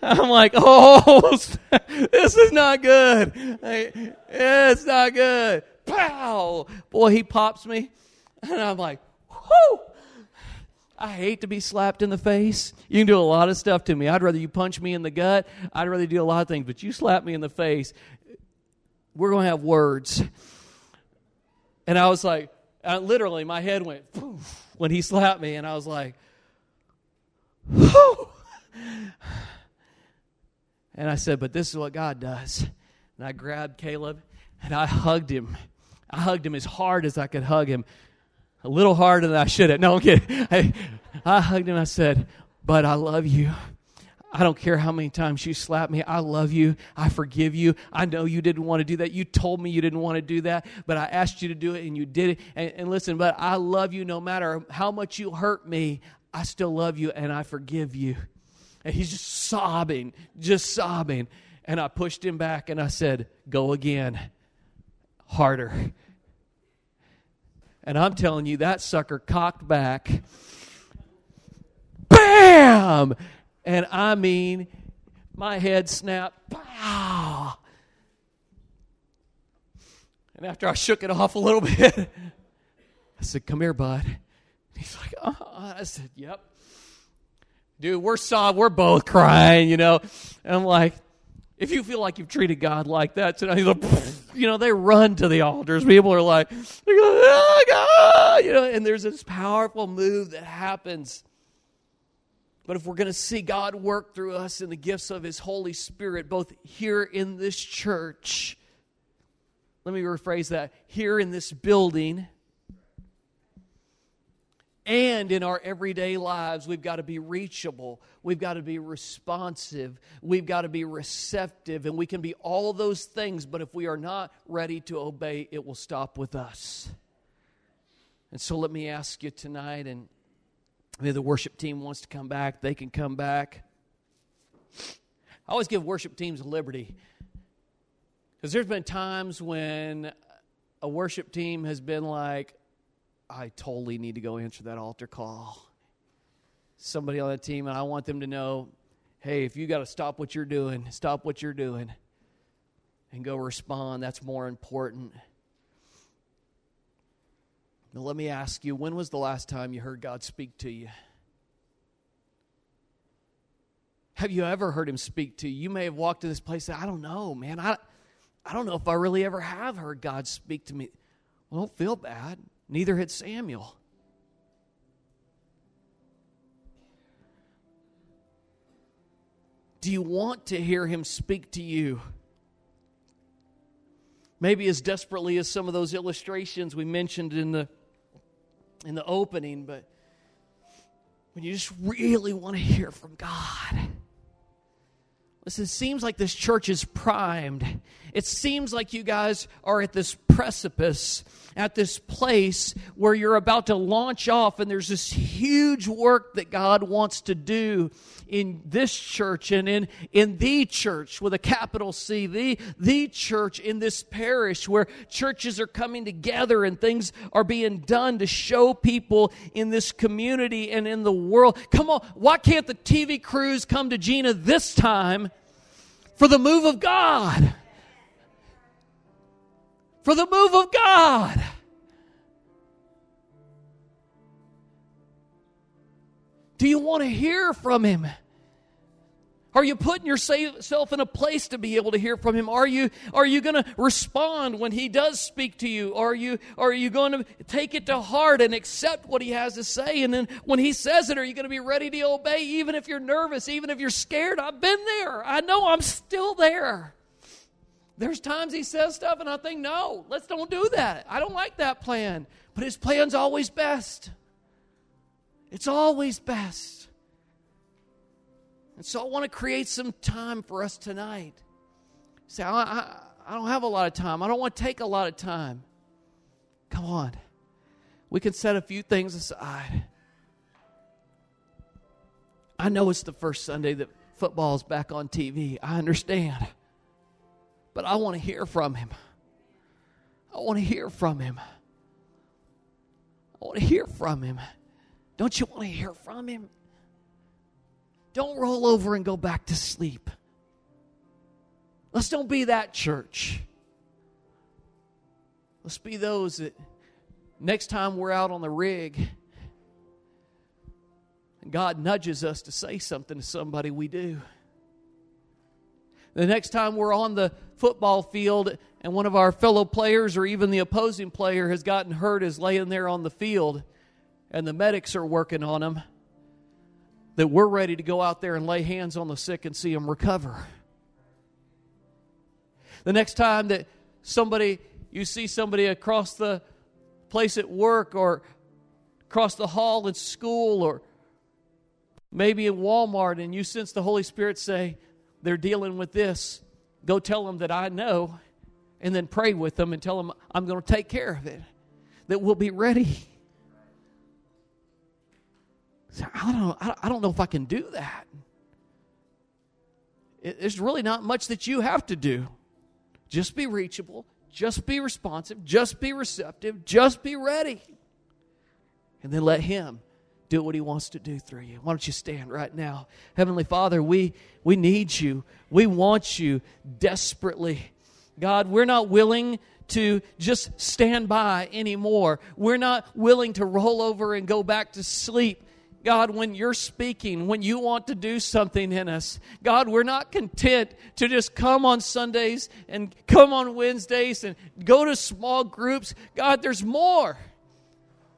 Speaker 1: I'm like, oh, this is not good. It's not good. Pow! Boy, he pops me. And I'm like, whoo! I hate to be slapped in the face. You can do a lot of stuff to me. I'd rather you punch me in the gut. I'd rather do a lot of things, but you slap me in the face. We're going to have words. And I was like, uh, literally, my head went poof when he slapped me, and I was like, whew. And I said, but this is what God does. And I grabbed Caleb and I hugged him. I hugged him as hard as I could hug him. A little harder than I should have. No, I'm kidding. I, I hugged him. I said, but I love you. I don't care how many times you slap me. I love you. I forgive you. I know you didn't want to do that. You told me you didn't want to do that, but I asked you to do it and you did it. And, and listen, but I love you no matter how much you hurt me. I still love you and I forgive you. And he's just sobbing, just sobbing. And I pushed him back and I said, Go again, harder. And I'm telling you, that sucker cocked back. Bam! And I mean, my head snapped. Pow! And after I shook it off a little bit, I said, Come here, bud. And he's like, uh I said, Yep. Dude, we're sob, we're both crying, you know. And I'm like, if you feel like you've treated God like that tonight, like, you know, they run to the altars. People are like, oh God, you know, and there's this powerful move that happens. But if we're going to see God work through us in the gifts of His Holy Spirit, both here in this church, let me rephrase that here in this building, and in our everyday lives, we've got to be reachable. We've got to be responsive. We've got to be receptive. And we can be all those things, but if we are not ready to obey, it will stop with us. And so let me ask you tonight, and Maybe the worship team wants to come back, they can come back. I always give worship teams liberty. Because there's been times when a worship team has been like, I totally need to go answer that altar call. Somebody on that team, and I want them to know hey, if you got to stop what you're doing, stop what you're doing and go respond. That's more important. Now, let me ask you when was the last time you heard God speak to you? Have you ever heard him speak to you? You may have walked to this place and said, I don't know, man. I, I don't know if I really ever have heard God speak to me. Well, don't feel bad. Neither had Samuel. Do you want to hear him speak to you? Maybe as desperately as some of those illustrations we mentioned in the in the opening, but when you just really want to hear from God. Listen, it seems like this church is primed. It seems like you guys are at this precipice, at this place where you're about to launch off, and there's this huge work that God wants to do in this church and in, in the church with a capital C, the, the church in this parish where churches are coming together and things are being done to show people in this community and in the world. Come on, why can't the TV crews come to Jena this time for the move of God? For the move of God. Do you want to hear from Him? Are you putting yourself in a place to be able to hear from him? Are you are you going to respond when he does speak to you? Are you are you going to take it to heart and accept what he has to say? And then when he says it, are you going to be ready to obey even if you're nervous, even if you're scared? I've been there. I know I'm still there. There's times he says stuff and I think, "No, let's don't do that. I don't like that plan." But his plan's always best. It's always best. And so I want to create some time for us tonight. Say, I, I, I don't have a lot of time. I don't want to take a lot of time. Come on. We can set a few things aside. I know it's the first Sunday that football is back on TV. I understand. But I want to hear from him. I want to hear from him. I want to hear from him. Don't you want to hear from him? Don't roll over and go back to sleep. Let's don't be that church. Let's be those that next time we're out on the rig and God nudges us to say something to somebody, we do. The next time we're on the football field and one of our fellow players or even the opposing player has gotten hurt, is laying there on the field, and the medics are working on him that we're ready to go out there and lay hands on the sick and see them recover. The next time that somebody, you see somebody across the place at work or across the hall at school or maybe in Walmart and you sense the Holy Spirit say, they're dealing with this, go tell them that I know and then pray with them and tell them I'm going to take care of it. That we'll be ready I don't know, I don't know if I can do that. There's really not much that you have to do. Just be reachable, just be responsive, just be receptive, just be ready. And then let Him do what He wants to do through you. Why don't you stand right now? Heavenly Father, we, we need you. We want you desperately. God, we're not willing to just stand by anymore. We're not willing to roll over and go back to sleep. God, when you're speaking, when you want to do something in us, God, we're not content to just come on Sundays and come on Wednesdays and go to small groups. God, there's more.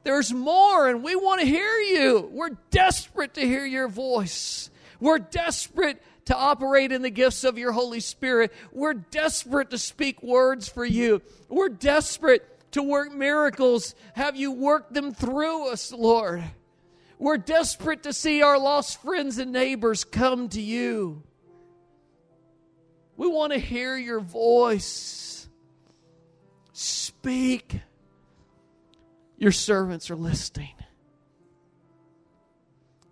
Speaker 1: There's more, and we want to hear you. We're desperate to hear your voice. We're desperate to operate in the gifts of your Holy Spirit. We're desperate to speak words for you. We're desperate to work miracles. Have you worked them through us, Lord? We're desperate to see our lost friends and neighbors come to you. We want to hear your voice. Speak. Your servants are listening.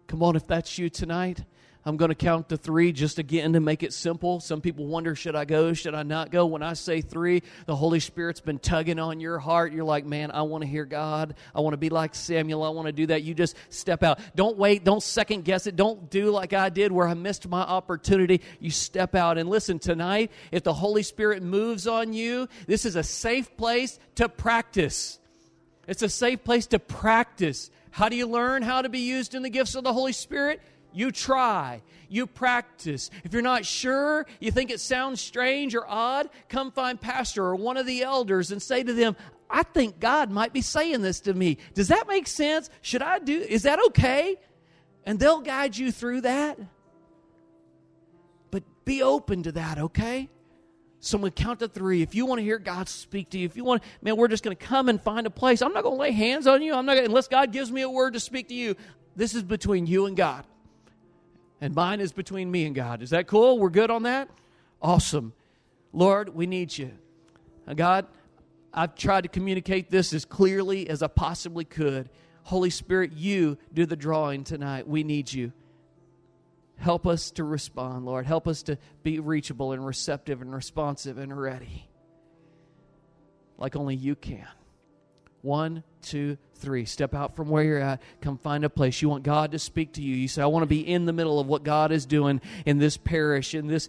Speaker 1: Come on, if that's you tonight, I'm going to count to three just again to make it simple. Some people wonder, should I go? Should I not go? When I say three, the Holy Spirit's been tugging on your heart. You're like, man, I want to hear God. I want to be like Samuel. I want to do that. You just step out. Don't wait. Don't second guess it. Don't do like I did where I missed my opportunity. You step out. And listen, tonight, if the Holy Spirit moves on you, this is a safe place to practice. It's a safe place to practice. How do you learn how to be used in the gifts of the Holy Spirit? You try, you practice. If you're not sure, you think it sounds strange or odd, come find pastor or one of the elders and say to them, I think God might be saying this to me. Does that make sense? Should I do is that okay? And they'll guide you through that. But be open to that, okay? So we count to three. If you want to hear God speak to you, if you want, man, we're just going to come and find a place. I'm not going to lay hands on you. I'm not gonna, unless God gives me a word to speak to you. This is between you and God, and mine is between me and God. Is that cool? We're good on that. Awesome, Lord, we need you, God. I've tried to communicate this as clearly as I possibly could. Holy Spirit, you do the drawing tonight. We need you. Help us to respond, Lord. Help us to be reachable and receptive and responsive and ready like only you can. One, two, three. Step out from where you're at. Come find a place. You want God to speak to you. You say, I want to be in the middle of what God is doing in this parish, in this